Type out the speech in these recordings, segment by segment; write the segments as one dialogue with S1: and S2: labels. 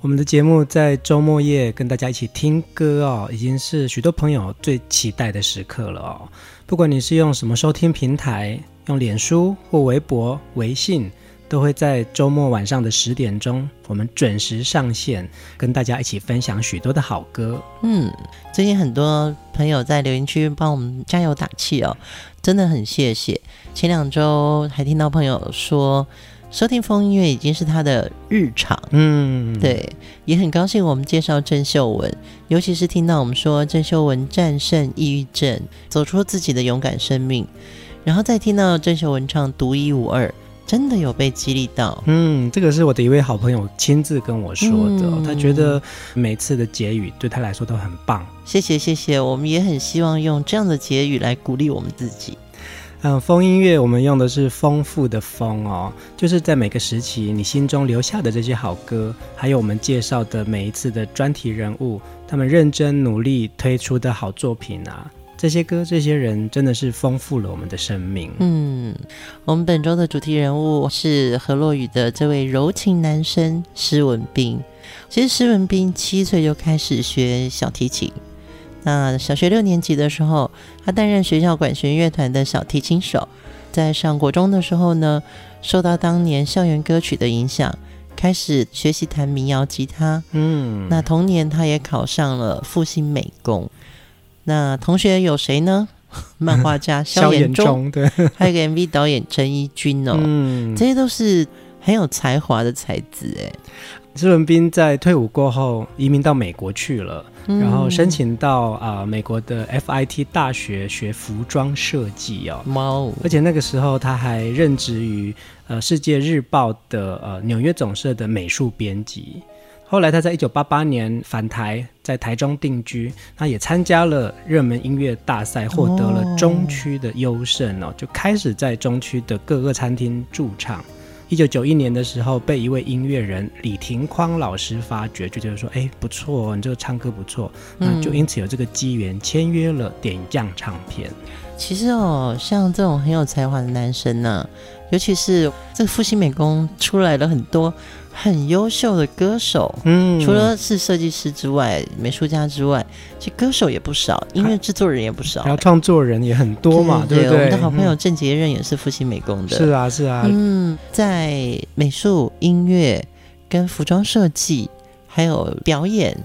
S1: 我们的节目在周末夜跟大家一起听歌哦，已经是许多朋友最期待的时刻了哦。不管你是用什么收听平台，用脸书或微博、微信，都会在周末晚上的十点钟，我们准时上线，跟大家一起分享许多的好歌。
S2: 嗯，最近很多朋友在留言区帮我们加油打气哦，真的很谢谢。前两周还听到朋友说。收听风音乐已经是他的日常，
S1: 嗯，
S2: 对，也很高兴我们介绍郑秀文，尤其是听到我们说郑秀文战胜抑郁症，走出自己的勇敢生命，然后再听到郑秀文唱独一无二，真的有被激励到。
S1: 嗯，这个是我的一位好朋友亲自跟我说的，
S2: 嗯，
S1: 他觉得每次的结语对他来说都很棒。
S2: 谢谢谢谢，我们也很希望用这样的结语来鼓励我们自己。
S1: 嗯，风音乐我们用的是丰富的丰哦，就是在每个时期你心中留下的这些好歌，还有我们介绍的每一次的专题人物，他们认真努力推出的好作品啊，这些歌、这些人真的是丰富了我们的生命。
S2: 嗯，我们本周的主题人物是何洛雨的这位柔情男生施文斌。其实施文斌七岁就开始学小提琴。那小学六年级的时候，他担任学校管弦乐团的小提琴手。在上国中的时候呢，受到当年校园歌曲的影响，开始学习弹民谣吉他。
S1: 嗯，
S2: 那同年他也考上了复兴美工。那同学有谁呢？漫画家萧炎中，
S1: 对，
S2: 还有个 MV 导演陈一君哦。
S1: 嗯，
S2: 这些都是很有才华的才子哎。
S1: 施文斌在退伍过后移民到美国去了。然后申请到啊、呃、美国的 FIT 大学学服装设计哦，
S2: 猫，
S1: 而且那个时候他还任职于呃世界日报的呃纽约总社的美术编辑。后来他在一九八八年返台，在台中定居，他也参加了热门音乐大赛，获得了中区的优胜哦，就开始在中区的各个餐厅驻唱。一九九一年的时候，被一位音乐人李廷匡老师发掘，就觉得说：“哎，不错，你这个唱歌不错。”那就因此有这个机缘签约了点将唱片。
S2: 其实哦，像这种很有才华的男生呢、尤其是这个复兴美工出来了很多。很优秀的歌手，嗯，除了是设计师之外，美术家之外，其实歌手也不少，音乐制作人也不少，然后
S1: 创作人也很多嘛，对，对，对，对？不对？
S2: 我们的好朋友郑捷任也是复兴美工的，
S1: 是啊，是啊，
S2: 嗯，在美术、音乐跟服装设计，还有表演，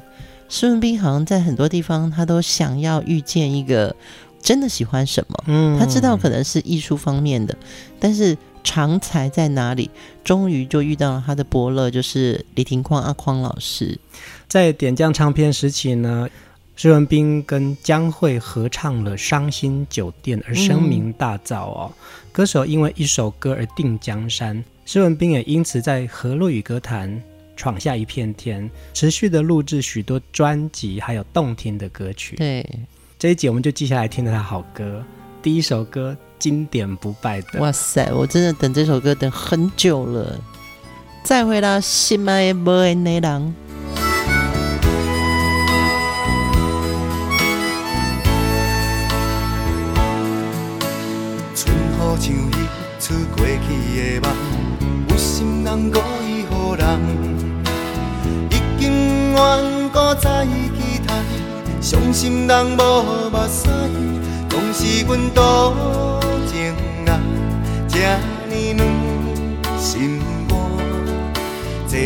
S2: 施文斌好像在很多地方，他都想要遇见一个真的喜欢什么，嗯，他知道可能是艺术方面的，但是。长才在哪里？终于就遇到了他的伯乐，就是李廷匡阿匡老师。
S1: 在点将唱片时期呢，施文斌跟江蕙合唱了《伤心酒店》而声名大噪哦。嗯、歌手因为一首歌而定江山，施文斌也因此在河洛语歌坛闯下一片天，持续的录制许多专辑，还有动听的歌曲。
S2: 对，
S1: 这一集我们就记下来听了他好歌。第一首歌。经典不败的，
S2: 哇塞！我真的等这首歌等很久了。再回到，心爱的无缘的人。
S3: 春雨像溢出过去的梦，有心人故意予人，已经怨故再期待，伤心人无目屎，拢是阮多。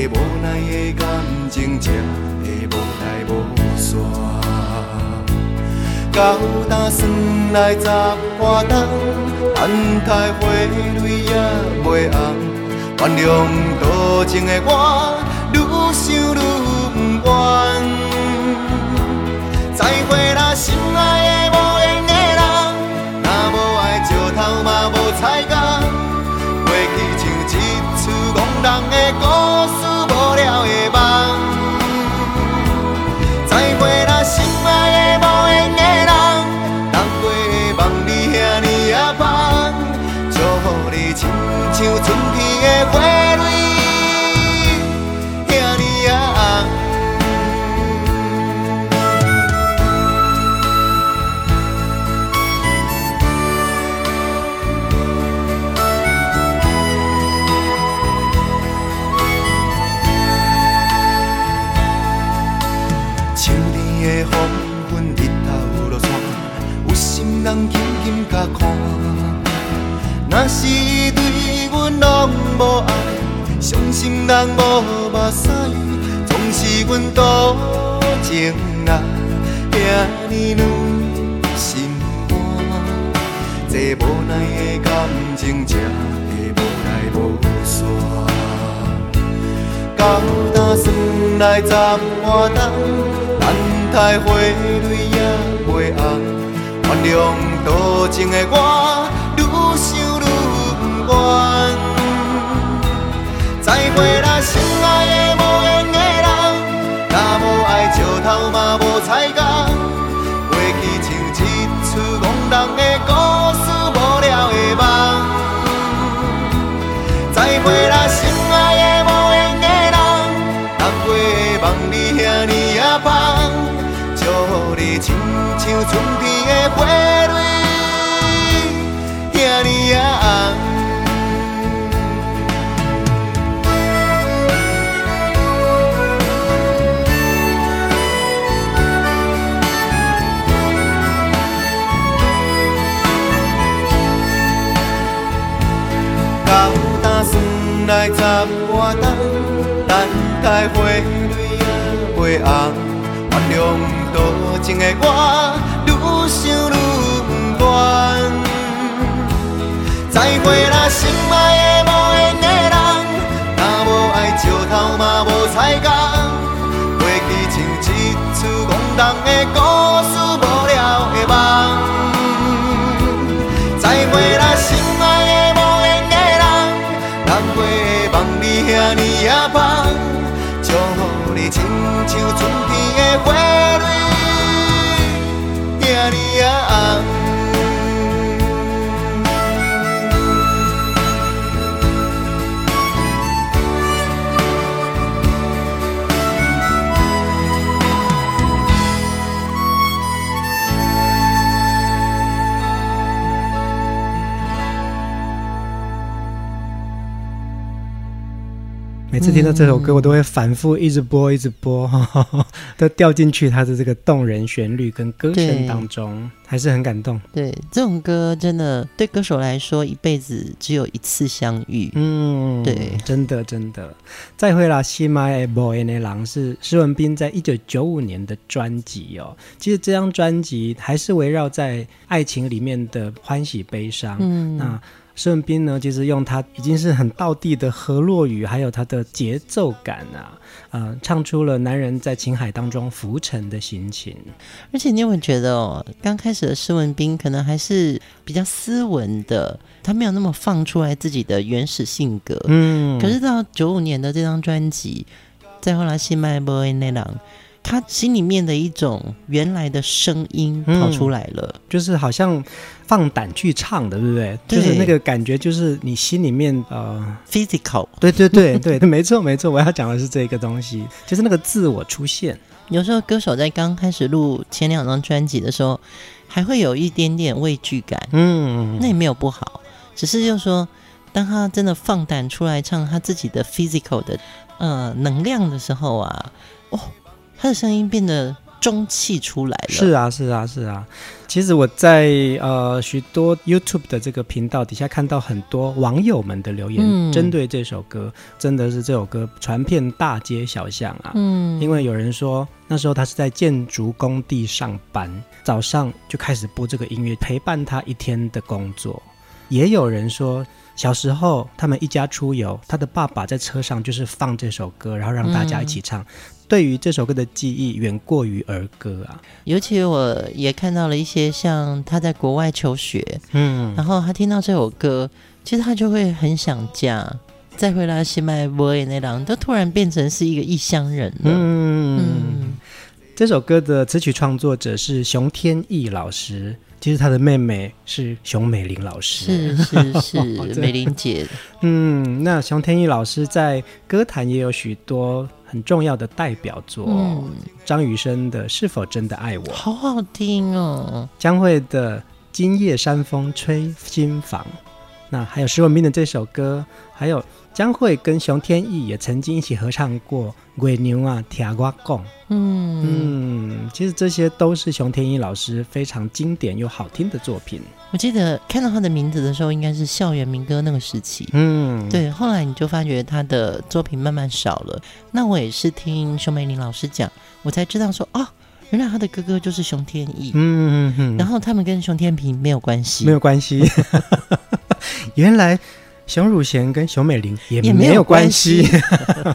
S3: 无奈的感情，这会无来无散。高打算来十外冬，等待花蕊也袂红，原谅多情的我，愈想愈不愿。再会啦，心爱的无缘的人，若无爱石头嘛无彩工，无爱，伤心人无目屎，总是阮多情人，遐尼女心肝，这无奈的感情，才会无来无散。到打算来十外冬，等待花蕊也袂红，原谅多情的我，愈想愈不愿。再会啦，心爱的无缘的人，若无爱石头嘛无彩工，过去像一出戆人的故事，无聊的梦。再会啦，心爱的无缘的人，当过的梦里遐尼啊香，祝你亲像春天的花袂红，原谅多情的我，愈想愈不愿。再会啦，心爱的无缘的人，若无爱石头嘛无彩工，过去像一出戆人的故事，无聊的梦。再会啦，像春天的花蕊，
S1: 次听到这首歌，我都会反复一直播，一直播，嗯、都掉进去它的这个动人旋律跟歌声当中，还是很感动。
S2: 对，这种歌真的对歌手来说，一辈子只有一次相遇。嗯，对，
S1: 真的真的。再会啦，心爱的无缘的人是施文斌在一九九五年的专辑哦。其实这张专辑还是围绕在爱情里面的欢喜悲伤。嗯，那。施文斌呢，其实用他已经是很道地的河洛语，还有他的节奏感啊，呃，唱出了男人在情海当中浮沉的心情。
S2: 而且你有没有觉得哦，刚开始的施文斌可能还是比较斯文的，他没有那么放出来自己的原始性格。嗯，可是到九五年的这张专辑，再后来心爱的无缘的人。他心里面的一种原来的声音跑出来了，
S1: 嗯，就是好像放胆去唱的，对不对？对，就是那个感觉，就是你心里面呃
S2: ，physical，
S1: 对对对 对，没错没错，我要讲的是这个东西，就是那个自我出现。
S2: 有时候歌手在刚开始录前两张专辑的时候，还会有一点点畏惧感，嗯，那也没有不好，只是就是说，当他真的放胆出来唱他自己的 physical 的呃能量的时候啊，哦。他的声音变得中气出来了。
S1: 是啊，是啊，是啊。其实我在呃许多 YouTube 的这个频道底下看到很多网友们的留言，嗯、针对这首歌，真的是这首歌传遍大街小巷啊。嗯，因为有人说那时候他是在建筑工地上班，早上就开始播这个音乐，陪伴他一天的工作。也有人说。小时候，他们一家出游，他的爸爸在车上就是放这首歌，然后让大家一起唱。嗯、对于这首歌的记忆远过于儿歌啊。
S2: 尤其我也看到了一些像他在国外求学，嗯，然后他听到这首歌，其实他就会很想家。再回来西麦波耶那郎，都突然变成是一个异乡人了。嗯，
S1: 嗯，这首歌的词曲创作者是熊天翼老师。其实他的妹妹是熊美玲老师，
S2: 是是是，美玲姐。
S1: 嗯，那熊天意老师在歌坛也有许多很重要的代表作，嗯、张雨生的《是否真的爱我》
S2: 好好听哦，
S1: 江蕙的《今夜山风吹心房》，那还有石文斌的这首歌，还有。江蕙跟熊天翼也曾经一起合唱过《鬼牛啊听我讲》。嗯嗯，其实这些都是熊天翼老师非常经典又好听的作品。
S2: 我记得看到他的名字的时候，应该是校园民歌那个时期。嗯，对。后来你就发觉他的作品慢慢少了。那我也是听熊美玲老师讲，我才知道说，哦，原来他的哥哥就是熊天翼。嗯嗯嗯。然后他们跟熊天平没有关系，
S1: 没有关系。原来。熊汝贤跟熊美玲也没有关系，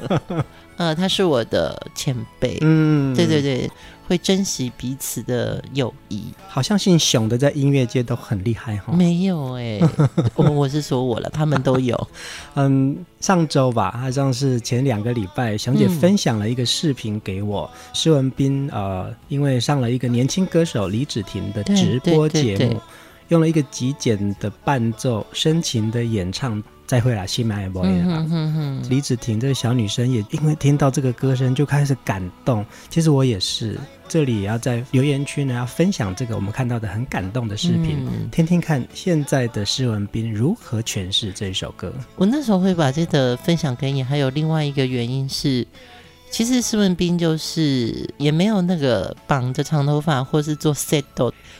S2: 呃，他是我的前辈，嗯，对对对，会珍惜彼此的友谊。
S1: 好像姓熊的在音乐界都很厉害哈，
S2: 没有哎、欸，我我是说我了，他们都有。
S1: 嗯，上周吧，好像是前两个礼拜，熊姐分享了一个视频给我，施、嗯、文斌呃，因为上了一个年轻歌手李芷婷的直播节目。对对对对用了一个极简的伴奏，深情的演唱，再会啦，西麦波耶。李子婷这个小女生也因为听到这个歌声就开始感动。其实我也是，这里也要在留言区呢要分享这个我们看到的很感动的视频，嗯、听听看现在的施文斌如何诠释这首歌。
S2: 我那时候会把这个分享给你，还有另外一个原因是。其实施文斌就是也没有那个绑着长头发，或是做 set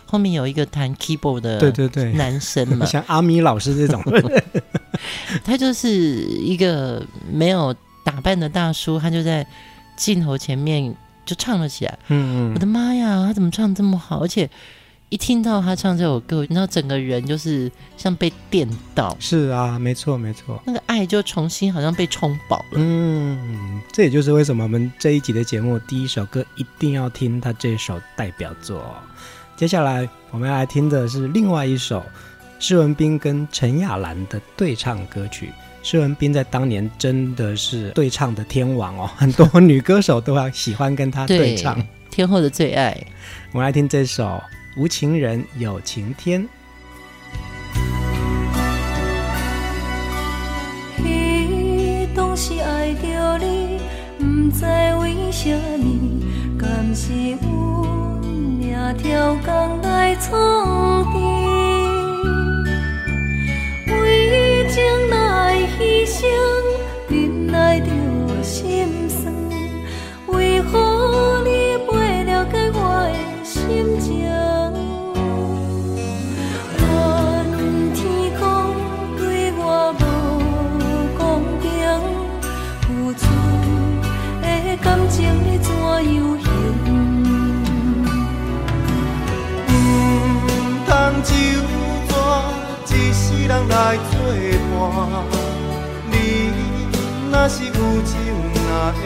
S2: 后面有一个弹 keyboard 的对对对男生嘛，
S1: 像阿米老师这种，
S2: 他就是一个没有打扮的大叔，他就在镜头前面就唱了起来。嗯嗯，我的妈呀，他怎么唱这么好？而且。一听到他唱这首歌，然后整个人就是像被电到。
S1: 是啊，没错没错，
S2: 那个爱就重新好像被充饱了。
S1: 嗯，这也就是为什么我们这一集的节目第一首歌一定要听他这首代表作。接下来我们要来听的是另外一首施文斌跟陈亚兰的对唱歌曲。施文斌在当年真的是对唱的天王哦，很多女歌手都要喜欢跟他对唱，
S2: 天后的最爱。
S1: 我们来听这首。无情人有晴天。
S4: 彼当时爱着你，不知为什么，敢是运命挑工来创治，为将来牺牲，忍耐着心酸。为何你未了解我的心情？怨天公对我无公平。付出的感情，你怎
S3: 样形容？人来作伴，你若是有情哪会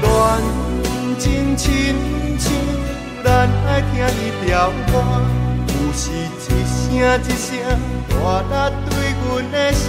S3: 散，恋情亲像咱爱听伊条歌，有时一声一声大力对阮的心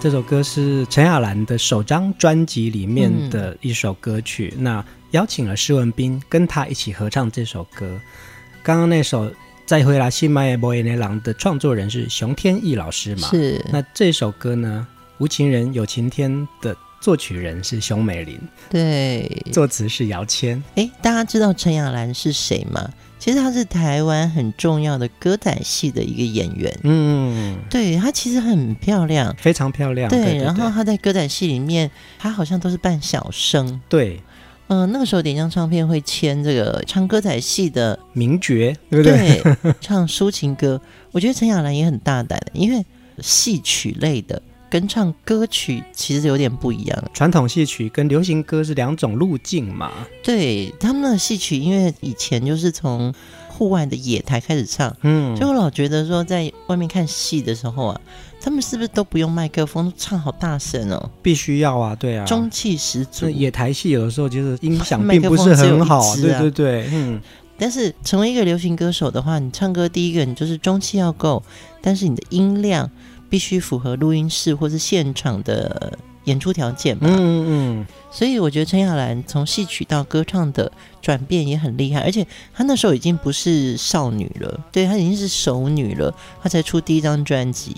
S1: 这首歌是陈雅兰的首张专辑里面的一首歌曲，
S2: 嗯、
S1: 那邀请了施文斌跟他一起合唱这首歌。刚刚那首《再会啦，心爱的无缘的人》的创作人是熊天翼老师嘛？
S2: 是。
S1: 那这首歌呢，《无情人有晴天》的作曲人是熊美玲，
S2: 对，
S1: 作词是姚谦。
S2: 哎，大家知道陈雅兰是谁吗？其实她是台湾很重要的歌仔戏的一个演员。
S1: 嗯，
S2: 对，她其实很漂亮，
S1: 非常漂亮。
S2: 对，
S1: 对对对，
S2: 然后她在歌仔戏里面，她好像都是扮小生。
S1: 对，
S2: 嗯、呃，那个时候点将唱片会签这个唱歌仔戏的
S1: 名角，对不对？
S2: 对，唱抒情歌。我觉得陈雅兰也很大胆的，因为戏曲类的。跟唱歌曲其实有点不一样，
S1: 传统戏曲跟流行歌是两种路径嘛。
S2: 对，他们的戏曲，因为以前就是从户外的野台开始唱，嗯，就我老觉得说，在外面看戏的时候啊，他们是不是都不用麦克风，唱好大声哦？
S1: 必须要啊，对啊，
S2: 中气十足。
S1: 野台戏有的时候就是音响并不是很好，啊、对对对，嗯。
S2: 但是成为一个流行歌手的话，你唱歌第一个你就是中气要够，但是你的音量。必须符合录音室或是现场的演出条件嘛？
S1: 嗯嗯。
S2: 所以我觉得陈亚兰从戏曲到歌唱的转变也很厉害，而且她那时候已经不是少女了，对，她已经是熟女了。她才出第一张专辑，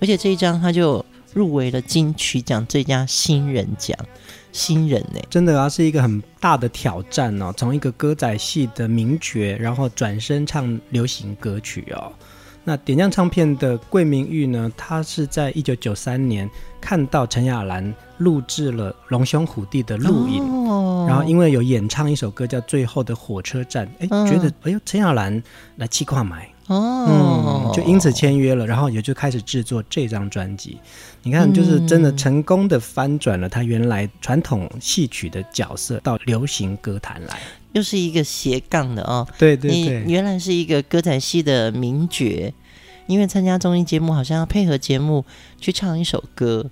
S2: 而且这一张她就入围了金曲奖最佳新人奖。新人呢、欸，
S1: 真的啊，是一个很大的挑战哦。从一个歌仔戏的名角，然后转身唱流行歌曲哦。那点将唱片的桂明玉呢？他是在一九九三年看到陈雅兰录制了《龙兄虎弟》的录影，哦、然后因为有演唱一首歌叫《最后的火车站》，哎，嗯、觉得哎呦，陈雅兰来气跨买哦，嗯，就因此签约了，然后也就开始制作这张专辑。你看，就是真的成功的翻转了他原来传统戏曲的角色到流行歌坛来。
S2: 又是一个斜杠的哦，
S1: 对对对，
S2: 你原来是一个歌仔戏的名角，因为参加综艺节目，好像要配合节目去唱一首歌，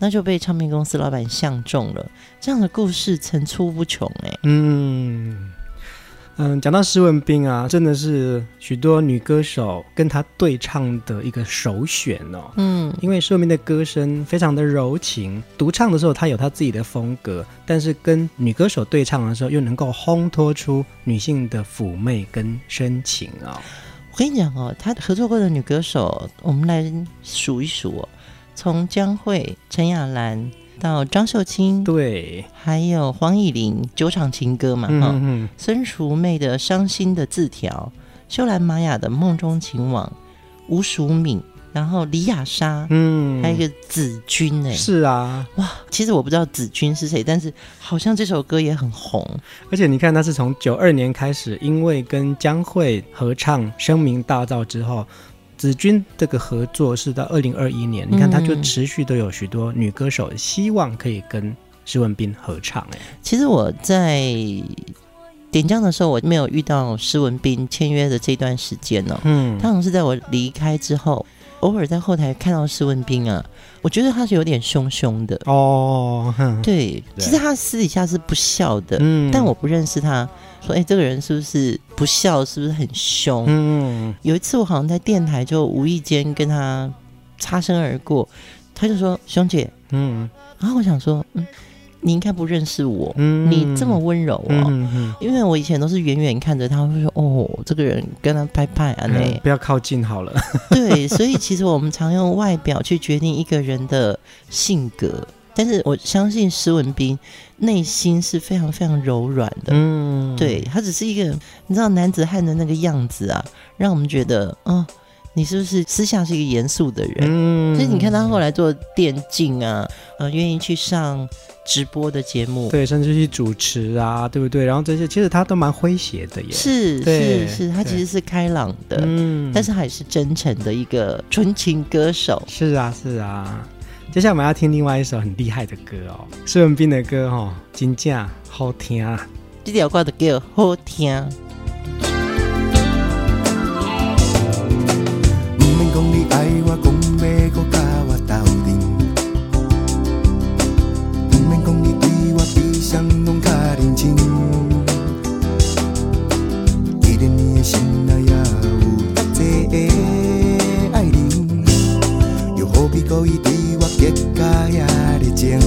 S2: 那就被唱片公司老板相中了。这样的故事层出不穷哎。
S1: 嗯嗯，讲到施文斌啊，真的是许多女歌手跟他对唱的一个首选哦。嗯，因为施文斌的歌声非常的柔情，独唱的时候他有他自己的风格，但是跟女歌手对唱的时候又能够烘托出女性的妩媚跟深情啊、哦。
S2: 我跟你讲哦，他合作过的女歌手，我们来数一数哦，从江蕙、陈雅兰。到张秀清，
S1: 对，
S2: 还有黄以玲《酒场情歌》嘛，哈、嗯，孙淑媚的《伤心的字条》，秀兰玛雅的《梦中情网》，吴淑敏然后李雅莎，
S1: 嗯，
S2: 还有一个子君哎，
S1: 是啊，
S2: 哇，其实我不知道子君是谁，但是好像这首歌也很红。
S1: 而且你看，他是从九二年开始，因为跟江蕙合唱声名大噪之后，子君这个合作是到二零二一年，你看他就持续都有许多女歌手希望可以跟施文斌合唱哎。
S2: 其实我在点将的时候，我没有遇到施文斌签约的这段时间呢、哦。嗯，他好像是在我离开之后。偶尔在后台看到施文斌啊，我觉得他是有点凶凶的哦。对，其实他私底下是不笑的，嗯，但我不认识他，说哎、欸，这个人是不是不笑？是不是很凶？嗯，有一次我好像在电台就无意间跟他擦身而过，他就说：“熊姐，嗯。”然后我想说，嗯。你应该不认识我，嗯、你这么温柔哦，嗯嗯、因为我以前都是远远看着他，会说哦，这个人跟他拍拍啊，那、嗯、
S1: 不要靠近好了。
S2: 对，所以其实我们常用外表去决定一个人的性格，但是我相信施文斌内心是非常非常柔软的，嗯，对，他只是一个你知道男子汉的那个样子啊，让我们觉得哦。你是不是私下是一个严肃的人？嗯，所以你看他后来做电竞啊，呃，愿意去上直播的节目，
S1: 对，甚至去主持啊，对不对？然后这些其实他都蛮诙谐的耶，
S2: 是是是，他其实是开朗的，嗯，但是还是真诚的一个纯情歌手。
S1: 是啊是啊，接下来我们要听另外一首很厉害的歌哦，施文斌的歌哦，真正好听，
S2: 这条歌的歌好
S3: 听。我讲要搁甲我斗阵，不免讲你对我比谁拢较认真。既然你的心内也有特多的爱人，又何必故意对我结假遐热情？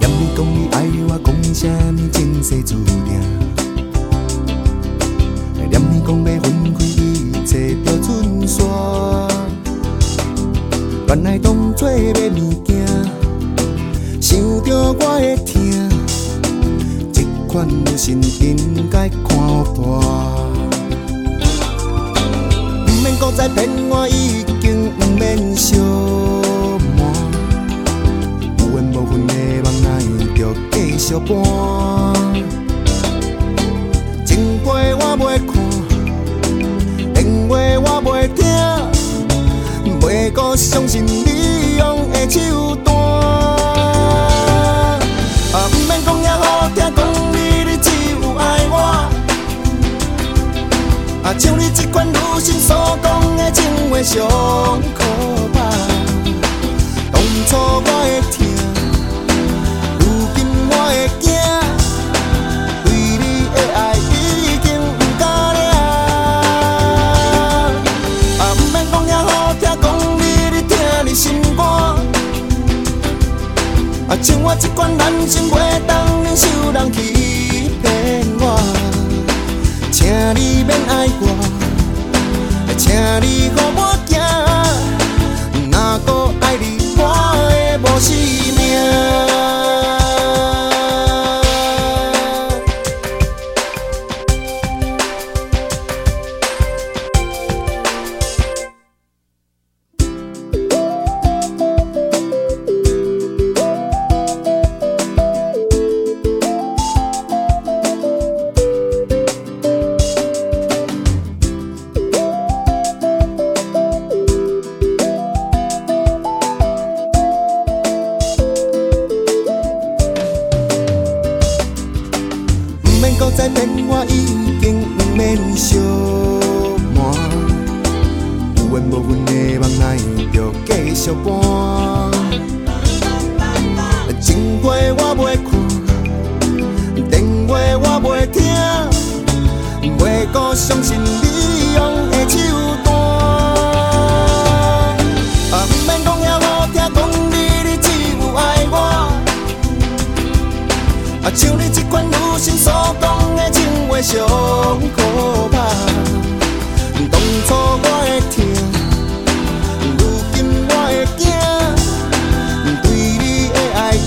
S3: 念你讲你爱我，讲啥物前世注定？念你讲要原来当作买物件，想着我会疼，这款的心应该看破。不免搁再骗我，已经不免小瞒，有缘无分的梦，哪会着继续搬？情话我袂袂搁相信你用的手段。啊，不免讲遐好听，讲你你只有爱我。啊，像你这款女性所讲的情话上可怕。当初我的像我这款男性，袂当忍受人欺骗我，请你免爱我，请你予我行，若搁爱你，我会无性不知我已经不免相信有缘无分的梦生着继续不怕话我袂看，电话我袂听，袂一相信你用的手段。啊样免讲遐好听，讲你，你只有爱我啊，像你这款人伤可怕。当初我的疼，如今我的惊，对你的爱已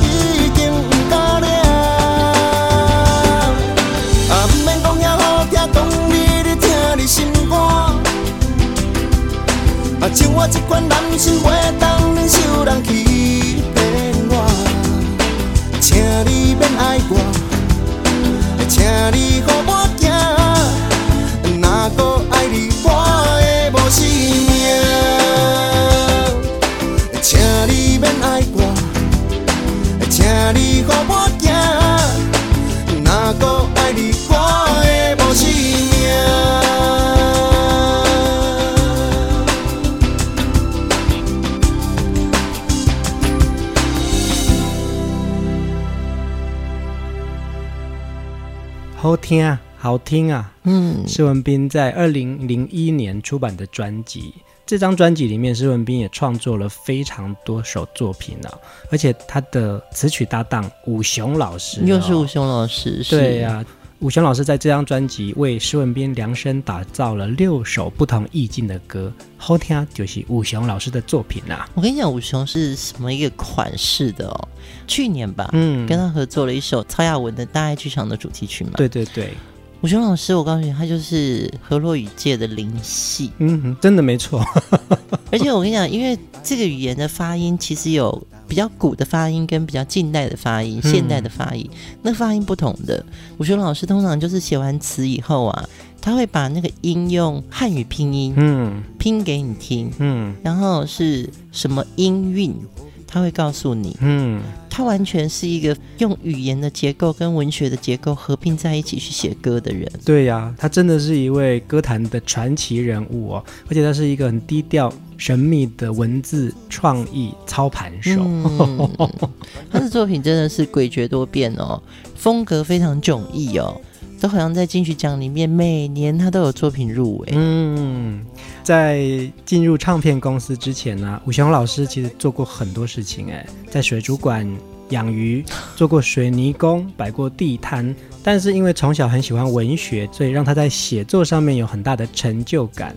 S3: 经不够量。啊，不免讲遐好听，讲你伫疼你心肝。啊，像我这款人心袂当忍受人欺骗我，请你免爱我，请你给我。
S1: 好听啊，好听啊！
S2: 嗯，
S1: 施文斌在二零零一年出版的专辑，这张专辑里面，施文斌也创作了非常多首作品啊，而且他的词曲搭档武雄老师，
S2: 又是武雄老师，
S1: 对呀、啊。武雄老师在这张专辑为施文彬量身打造了六首不同意境的歌，好听就是武雄老师的作品啦、啊。
S2: 我跟你讲，武雄是什么一个款式的哦？去年吧，
S1: 嗯，
S2: 跟他合作了一首曹雅文的《大爱剧场》的主题曲嘛。
S1: 对对对，
S2: 武雄老师，我告诉你，他就是河洛语界的灵系。
S1: 嗯，真的没错。
S2: 而且我跟你讲，因为这个语言的发音其实有比较古的发音跟比较近代的发音、现代的发音，嗯、那发音不同的。武雄老师通常就是写完词以后啊，他会把那个音用汉语拼音，嗯，拼给你听，嗯，然后是什么音韵，他会告诉你，嗯，他完全是一个用语言的结构跟文学的结构合并在一起去写歌的人。
S1: 对呀、啊，他真的是一位歌坛的传奇人物哦，而且他是一个很低调。神秘的文字创意操盘手，
S2: 嗯，他的作品真的是诡谲多变哦，风格非常迥异哦，都好像在金曲奖里面每年他都有作品入围。嗯，
S1: 在进入唱片公司之前呢，啊，武雄老师其实做过很多事情哎，在水族馆养鱼，做过水泥工，摆过地摊。但是因为从小很喜欢文学，所以让他在写作上面有很大的成就感。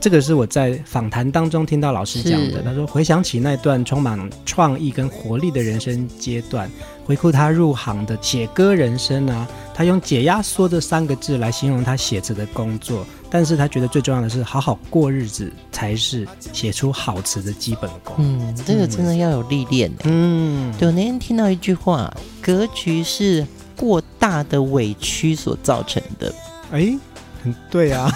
S1: 这个是我在访谈当中听到老师讲的。他说回想起那段充满创意跟活力的人生阶段，回顾他入行的写歌人生啊，他用解压缩这三个字来形容他写词的工作。但是他觉得最重要的是好好过日子才是写出好词的基本功。
S2: 嗯，这个真的要有历练。嗯，对，我那天听到一句话，格局是。过大的委屈所造成的，
S1: 哎，很对啊，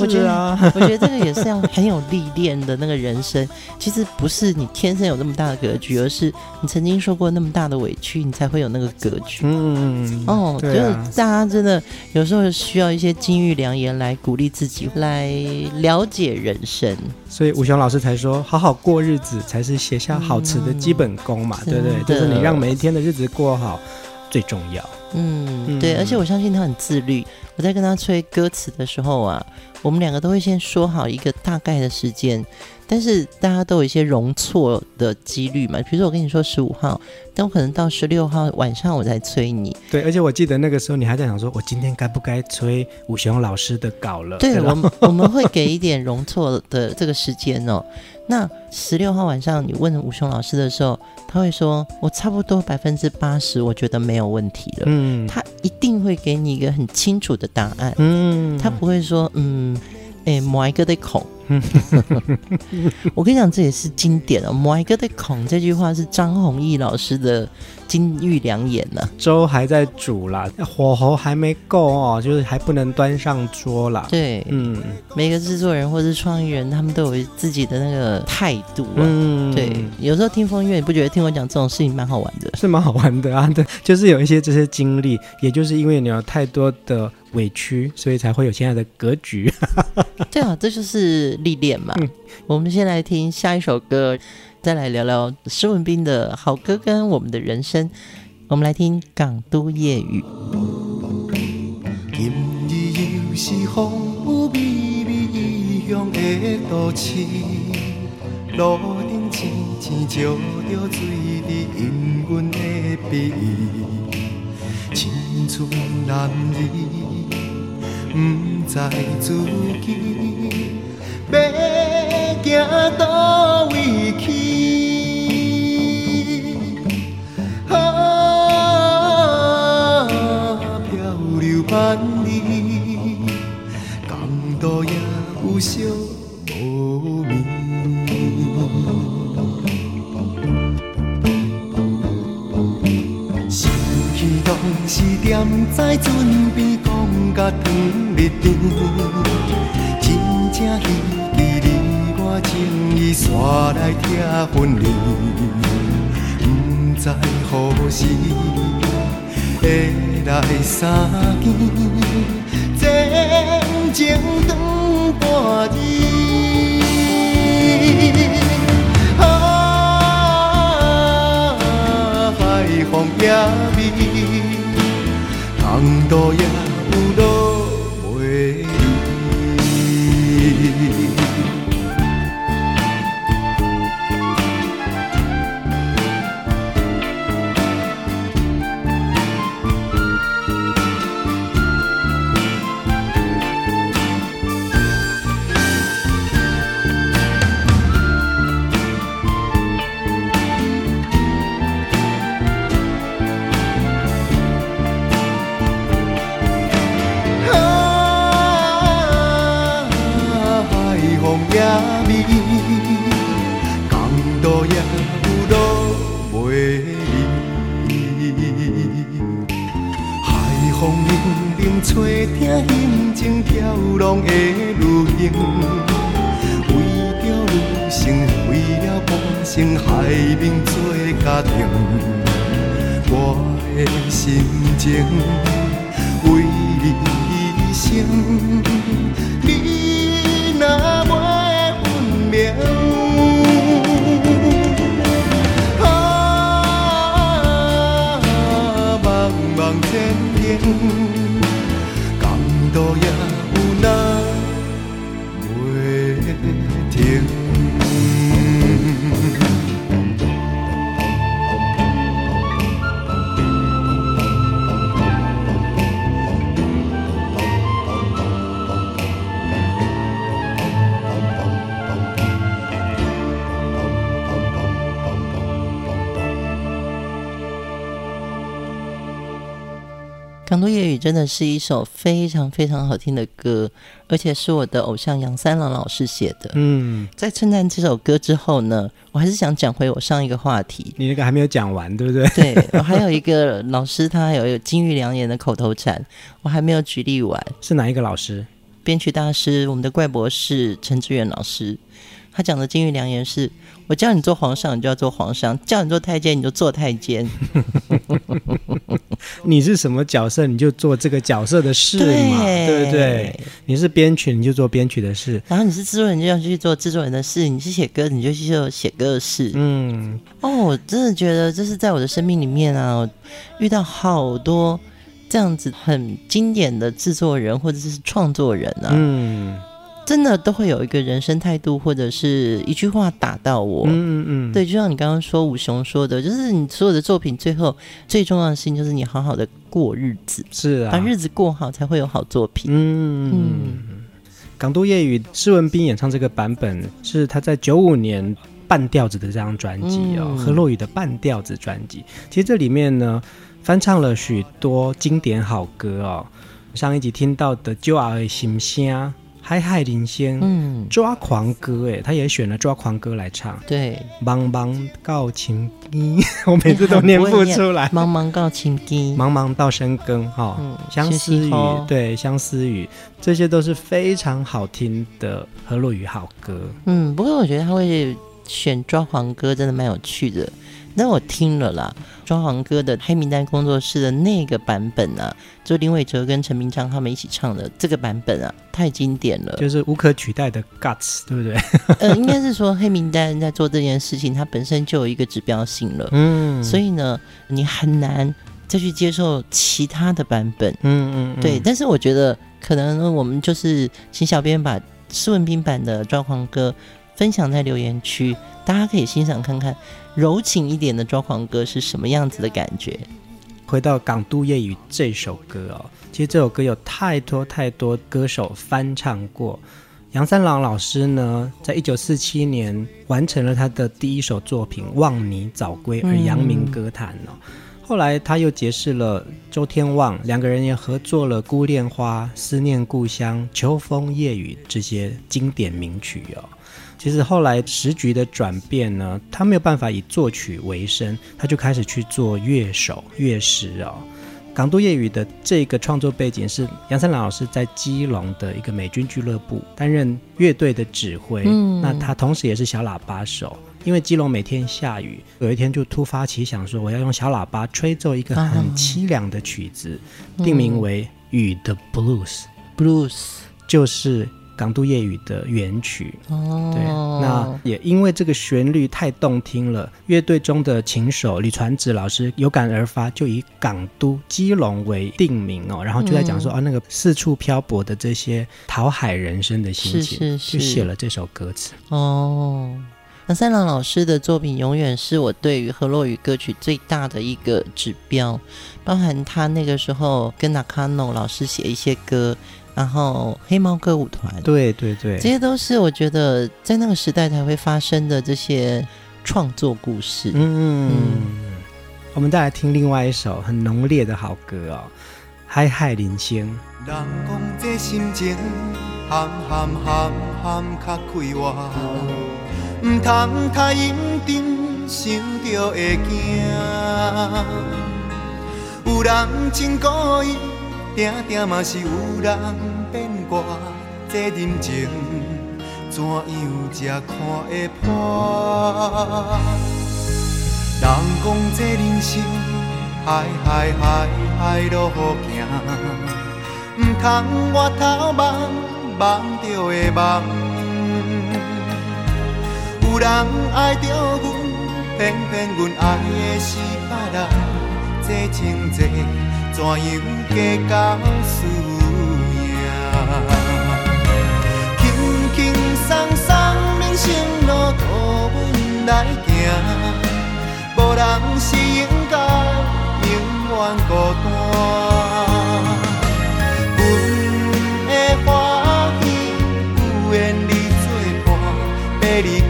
S2: 我觉得啊，我觉得这个也是要很有历练的那个人生。其实不是你天生有那么大的格局，而是你曾经受过那么大的委屈，你才会有那个格局。嗯，哦，啊、就是大家真的有时候需要一些金玉良言来鼓励自己，来了解人生。
S1: 所以武雄老师才说，好好过日子才是写下好词的基本功嘛，嗯、对不对？就是你让每一天的日子过好最重要。
S2: 嗯，对，而且我相信他很自律。我在跟他吹歌词的时候啊，我们两个都会先说好一个大概的时间。但是大家都有一些容错的几率嘛，比如说我跟你说十五号，但我可能到十六号晚上我再催你。
S1: 对，而且我记得那个时候你还在想说，我今天该不该催武雄老师的稿了？
S2: 对，我们 我们会给一点容错的这个时间哦。那十六号晚上你问武雄老师的时候，他会说我差不多百分之八十，我觉得没有问题了。嗯，他一定会给你一个很清楚的答案。嗯，他不会说嗯，哎，某一个的孔。我跟你讲，这也是经典哦。My God，的孔这句话是张弘毅老师的金玉良言呢、啊。
S1: 粥还在煮啦，火候还没够哦，就是还不能端上桌啦。
S2: 对，嗯，每个制作人或是创意人，他们都有自己的那个态度啊。嗯，对，有时候听风月，你不觉得听我讲这种事情蛮好玩的？
S1: 是蛮好玩的啊，对，就是有一些这些经历，也就是因为你有太多的。委屈，所以才会有现在的格局。
S2: 对啊，这就是历练嘛。嗯、我们先来听下一首歌，再来聊聊施文彬的好歌跟我们的人生。我们来听《港都夜雨》。今日又是风雨微微异乡的都市，路灯青青照着水滴氤氳的鼻，青春男儿。不知自己要行到位去，伴你，甘多夜有休无眠。想起
S3: 当时踮在船边，讲甲糖蜜甜，真正希冀你我情意，煞来拆分离，不知何时。会来相见，前情长半日。啊，海风也美，公路也有路
S2: 真的是一首非常非常好听的歌，而且是我的偶像杨三郎老师写的。
S1: 嗯，
S2: 在称赞这首歌之后呢，我还是想讲回我上一个话题。
S1: 你那个还没有讲完，对不对？
S2: 对，我还有一个老师，他有有金玉良言的口头禅，我还没有举例完。
S1: 是哪一个老师？
S2: 编曲大师，我们的怪博士陈志远老师。他讲的金玉良言是：我叫你做皇上，你就要做皇上；叫你做太监，你就做太监。
S1: 你是什么角色，你就做这个角色的事嘛，对，对不对？你是编曲，你就做编曲的事；
S2: 然后你是制作人，就要去做制作人的事；你是写歌，你就去做写歌的事。
S1: 嗯，
S2: 哦，我真的觉得这是在我的生命里面啊，我遇到好多这样子很经典的制作人或者是创作人啊。
S1: 嗯。
S2: 真的都会有一个人生态度，或者是一句话打到我。
S1: 嗯嗯嗯，
S2: 对，就像你刚刚说武雄说的，就是你所有的作品最后最重要的事情就是你好好的过日子，
S1: 是啊，
S2: 把日子过好才会有好作品。
S1: 嗯嗯，港都夜雨施文斌演唱这个版本是他在九五年半调子的这张专辑哦，何洛雨的半调子专辑。其实这里面呢翻唱了许多经典好歌哦，上一集听到的《就爱心声》。海海领先，嗯，抓狂歌，哎，他也选了抓狂歌来唱。
S2: 对，
S1: 茫茫到青衣，我每次都念不出来。
S2: 茫茫到青衣，
S1: 茫茫到深更，哈、哦，嗯、相思雨，对，相思雨，这些都是非常好听的何洛语好歌。
S2: 嗯，不过我觉得他会选抓狂歌，真的蛮有趣的。那我听了啦，抓狂歌的黑名单工作室的那个版本啊，就林伟哲跟陈明章他们一起唱的这个版本啊，太经典了，
S1: 就是无可取代的 guts，对不对？
S2: 呃，应该是说黑名单在做这件事情，它本身就有一个指标性了，嗯，所以呢，你很难再去接受其他的版本，嗯嗯，嗯对。但是我觉得可能我们就是请小编把施文斌版的抓狂歌分享在留言区，大家可以欣赏看看。柔情一点的抓狂歌是什么样子的感觉？
S1: 回到《港都夜雨》这首歌哦，其实这首歌有太多太多歌手翻唱过。杨三郎老师呢，在一九四七年完成了他的第一首作品《望你早归》而扬名歌坛哦。嗯、后来他又结识了周天旺，两个人也合作了《孤恋花》《思念故乡》《秋风夜雨》这些经典名曲哦。其实后来时局的转变呢，他没有办法以作曲为生，他就开始去做乐手、乐师哦。
S3: 港都夜雨的这个创作背景是杨三郎老师在基隆的一个美军俱乐部担任乐队的指挥，嗯，那他同时也是小喇叭手。因为基隆每天下雨，有一天就突发奇想说，我要用小喇叭吹奏一个很凄凉的曲子，啊、定名为《雨的 Blues》。
S2: Blues
S3: 就是港都夜雨的原曲。哦，对，那也因为这个旋律太动听了，乐队中的琴手李传子老师有感而发，就以港都基隆为定名哦，然后就在讲说、嗯、啊，那个四处漂泊的这些讨海人生的心情，是是是就写了这首歌词。
S2: 哦。那三郎老师的作品永远是我对于河洛语歌曲最大的一个指标，包含他那个时候跟纳卡诺老师写一些歌，然后黑猫歌舞团，
S3: 对对对，
S2: 这些都是我觉得在那个时代才会发生的这些创作故事。
S3: 嗯，嗯，我们再来听另外一首很浓烈的好歌哦，《海海人生》。人讲这心情，含含含含较快活。唔通太认真，想着会惊。有人真故意，定定嘛是有人变卦。这人情怎样才看会破？人讲这人生，海海海海路好行。唔通我头望望着会梦。有人爱着阮，偏偏阮爱的是别人。这情债怎样计较输赢？轻轻松松人生路途阮来行，无人是应该永远孤单。阮的欢喜有缘你作伴，要离开。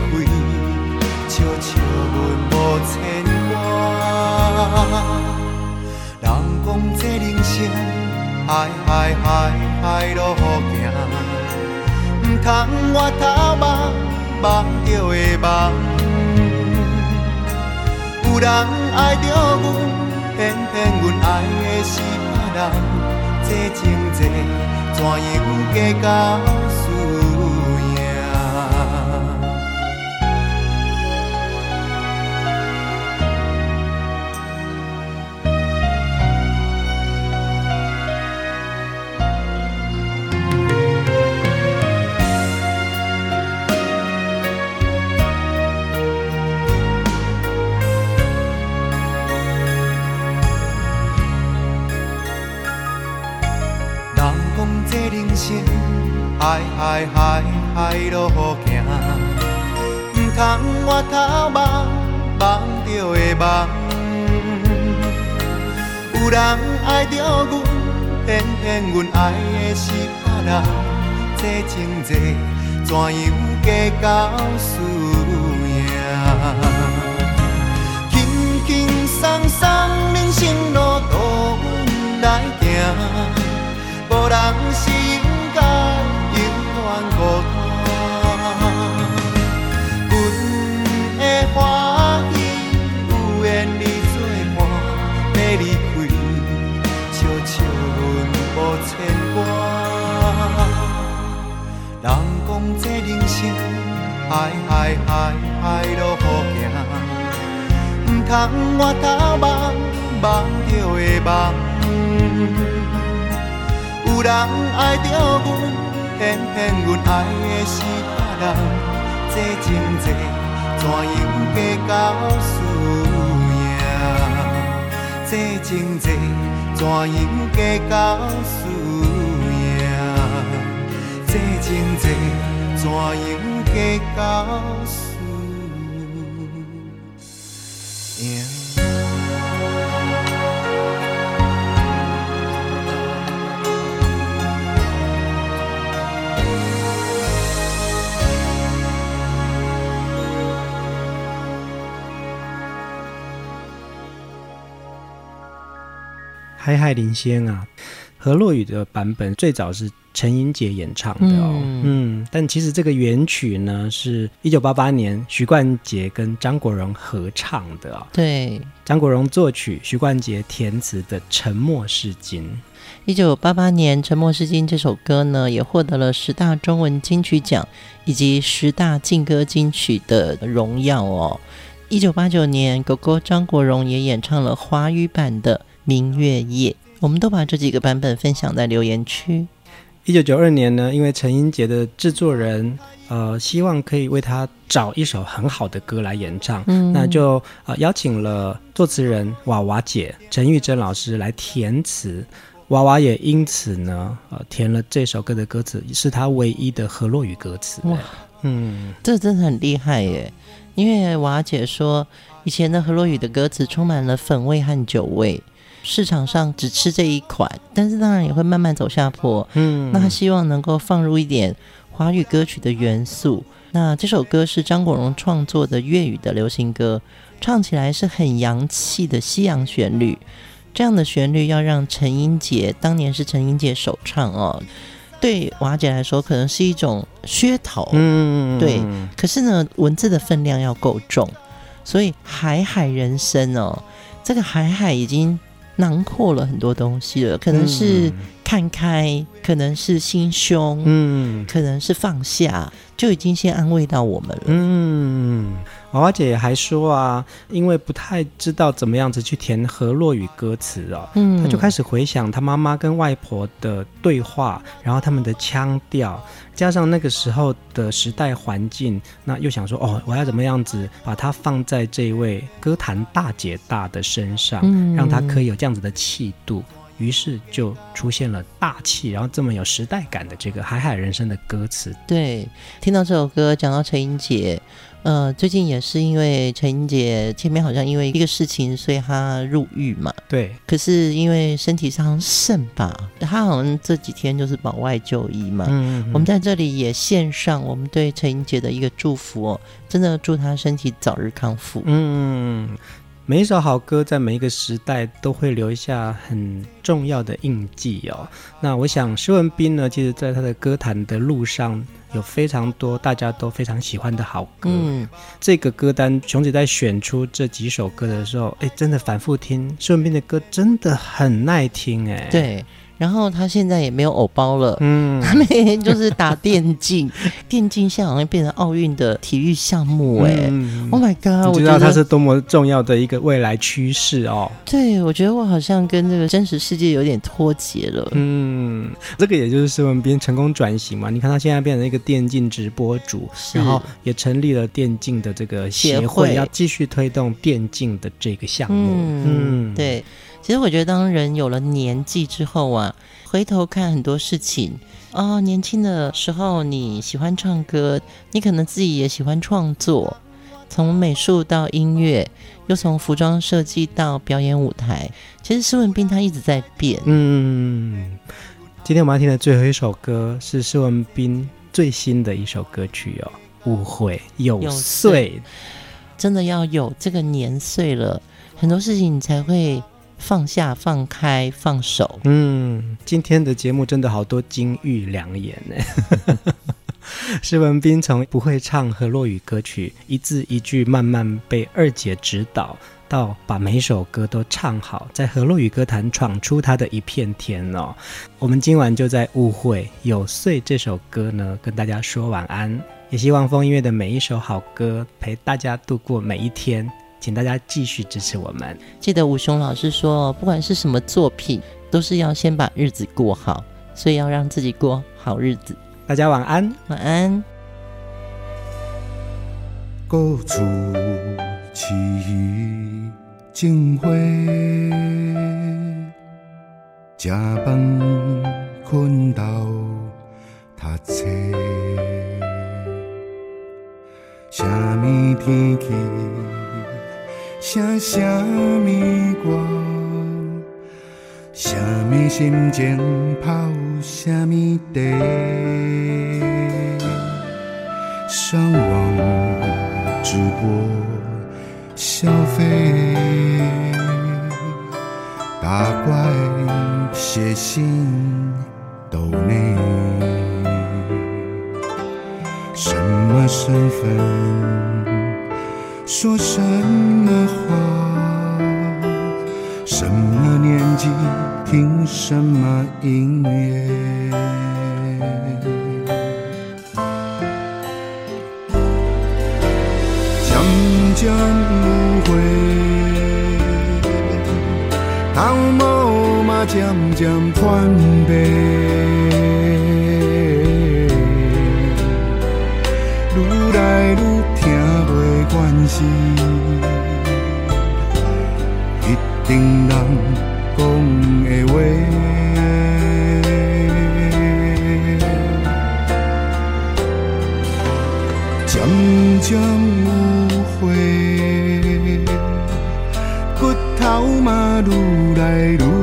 S3: 牵挂，这人生，海海海海路好行，唔通我头望望着会梦。有人爱着阮，偏偏阮爱的是别人，这情债怎样计较？海海海路行，唔通我头望望着会梦。有人爱着阮，偏偏阮爱的是别人。这情债怎样计较输赢？轻轻松松人生路途阮来行，无人是。孤单，阮的欢喜有缘你作伴，要离开，笑笑阮无牵挂。人讲这人生，海海海海路好行，唔通我头望望着会梦。有人爱着阮。偏偏阮爱的是别人，这情债怎样计较输赢？这情债怎样计较输赢？这情债怎样计较输赢？
S1: 海海领先啊，何洛雨的版本最早是陈英杰演唱的哦，嗯，嗯，但其实这个原曲呢，是一九八八年徐冠杰跟张国荣合唱的
S2: 对，
S1: 张国荣作曲，徐冠杰填词的《沉默是金》。
S2: 一九八八年，《沉默是金》这首歌呢，也获得了十大中文金曲奖以及十大劲歌金曲的荣耀哦。一九八九年，狗狗张国荣也演唱了华语版的《明月夜》，我们都把这几个版本分享在留言区。
S1: 一九九二年呢，因为陈英杰的制作人呃希望可以为他找一首很好的歌来演唱，嗯、那就呃邀请了作词人娃娃姐陈玉珍老师来填词。娃娃也因此呢，呃，填了这首歌的歌词，是他唯一的河洛语歌词。哇，
S2: 嗯，这真的很厉害耶！因为娃娃姐说，以前的河洛语的歌词充满了粉味和酒味，市场上只吃这一款，但是当然也会慢慢走下坡。嗯，那他希望能够放入一点华语歌曲的元素。那这首歌是张国荣创作的粤语的流行歌，唱起来是很洋气的西洋旋律。这样的旋律要让陈英杰当年是陈英杰首唱哦，对娃姐来说可能是一种噱头，嗯，对。可是呢，文字的分量要够重，所以海海人生哦，这个海海已经囊括了很多东西了，可能是看开，可能是心胸，嗯，可能是放下，就已经先安慰到我们了，嗯。
S1: 娃娃姐还说啊，因为不太知道怎么样子去填河洛语歌词哦，嗯，她就开始回想她妈妈跟外婆的对话，然后他们的腔调，加上那个时候的时代环境，那又想说哦，我要怎么样子把它放在这位歌坛大姐大的身上，嗯，让她可以有这样子的气度，于是就出现了大气，然后这么有时代感的这个海海人生的歌词。
S2: 对，听到这首歌，讲到陈英杰。呃，最近也是因为陈英杰前面好像因为一个事情，所以他入狱嘛。
S1: 对。
S2: 可是因为身体上肾吧，他好像这几天就是保外就医嘛。嗯，嗯。我们在这里也献上我们对陈英杰的一个祝福哦，真的祝他身体早日康复。
S1: 嗯。每一首好歌在每一个时代都会留下很重要的印记哦。那我想施文彬呢，其实在他的歌坛的路上有非常多大家都非常喜欢的好歌。嗯，这个歌单熊姐在选出这几首歌的时候，哎，真的反复听施文彬的歌真的很耐听哎。
S2: 对。然后他现在也没有偶包了，嗯，他每天就是打电竞，电竞现在好像变成奥运的体育项目哎、嗯、，Oh my god！
S1: 我知道它是多么重要的一个未来趋势哦。
S2: 对，我觉得我好像跟这个真实世界有点脱节了。
S1: 嗯，这个也就是施文斌成功转型嘛。你看他现在变成一个电竞直播主，然后也成立了电竞的这个协会，协会要继续推动电竞的这个项目。嗯，
S2: 嗯对。其实我觉得，当人有了年纪之后啊，回头看很多事情，哦，年轻的时候你喜欢唱歌，你可能自己也喜欢创作，从美术到音乐，又从服装设计到表演舞台。其实施文斌他一直在变。
S1: 嗯，今天我们要听的最后一首歌是施文斌最新的一首歌曲哦，《误会有岁》有岁，
S2: 真的要有这个年岁了，很多事情你才会。放下、放开、放手。
S1: 嗯，今天的节目真的好多金玉良言呢。施文斌从不会唱河洛语歌曲，一字一句慢慢被二姐指导，到把每首歌都唱好，在河洛语歌坛闯出他的一片天哦。我们今晚就在《误会有岁》这首歌呢，跟大家说晚安。也希望风音乐的每一首好歌陪大家度过每一天。请大家继续支持我们。
S2: 记得武雄老师说，不管是什么作品，都是要先把日子过好，所以要让自己过好日子。
S1: 大家晚安，
S2: 晚安。
S3: 故厝市鱼种花，食饭困觉读册，什么天气？写什么歌，什么心情泡什么茶，上网直播消费，
S5: 大怪写信斗内，什么身份说什么话，什么年纪听什么音乐，将将误会。头毛嘛渐渐宽白，渐渐有悔，骨头嘛愈。来愈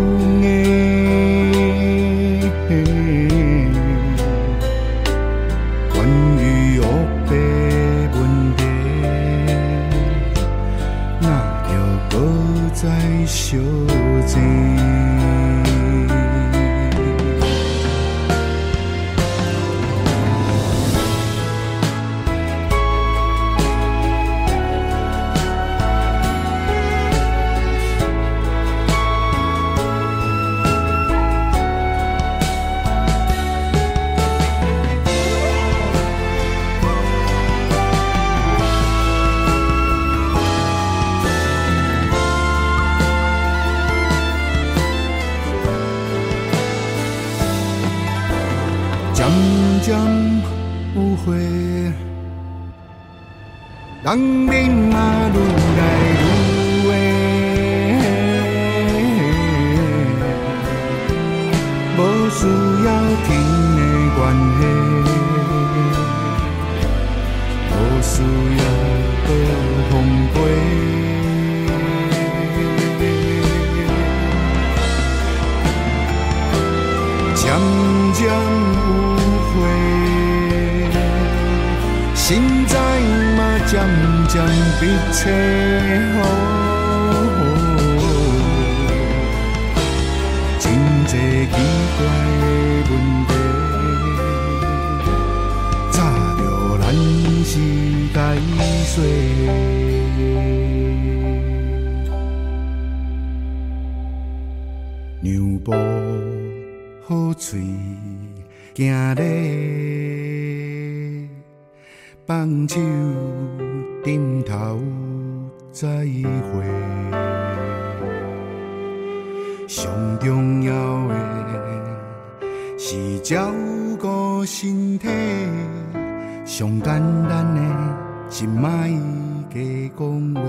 S5: 青哦，真多奇怪的问题，早着咱是该说。娘抱好嘴，行咧。放手，点头再会。上重要的是照顾身体，上简单的一卖加讲话。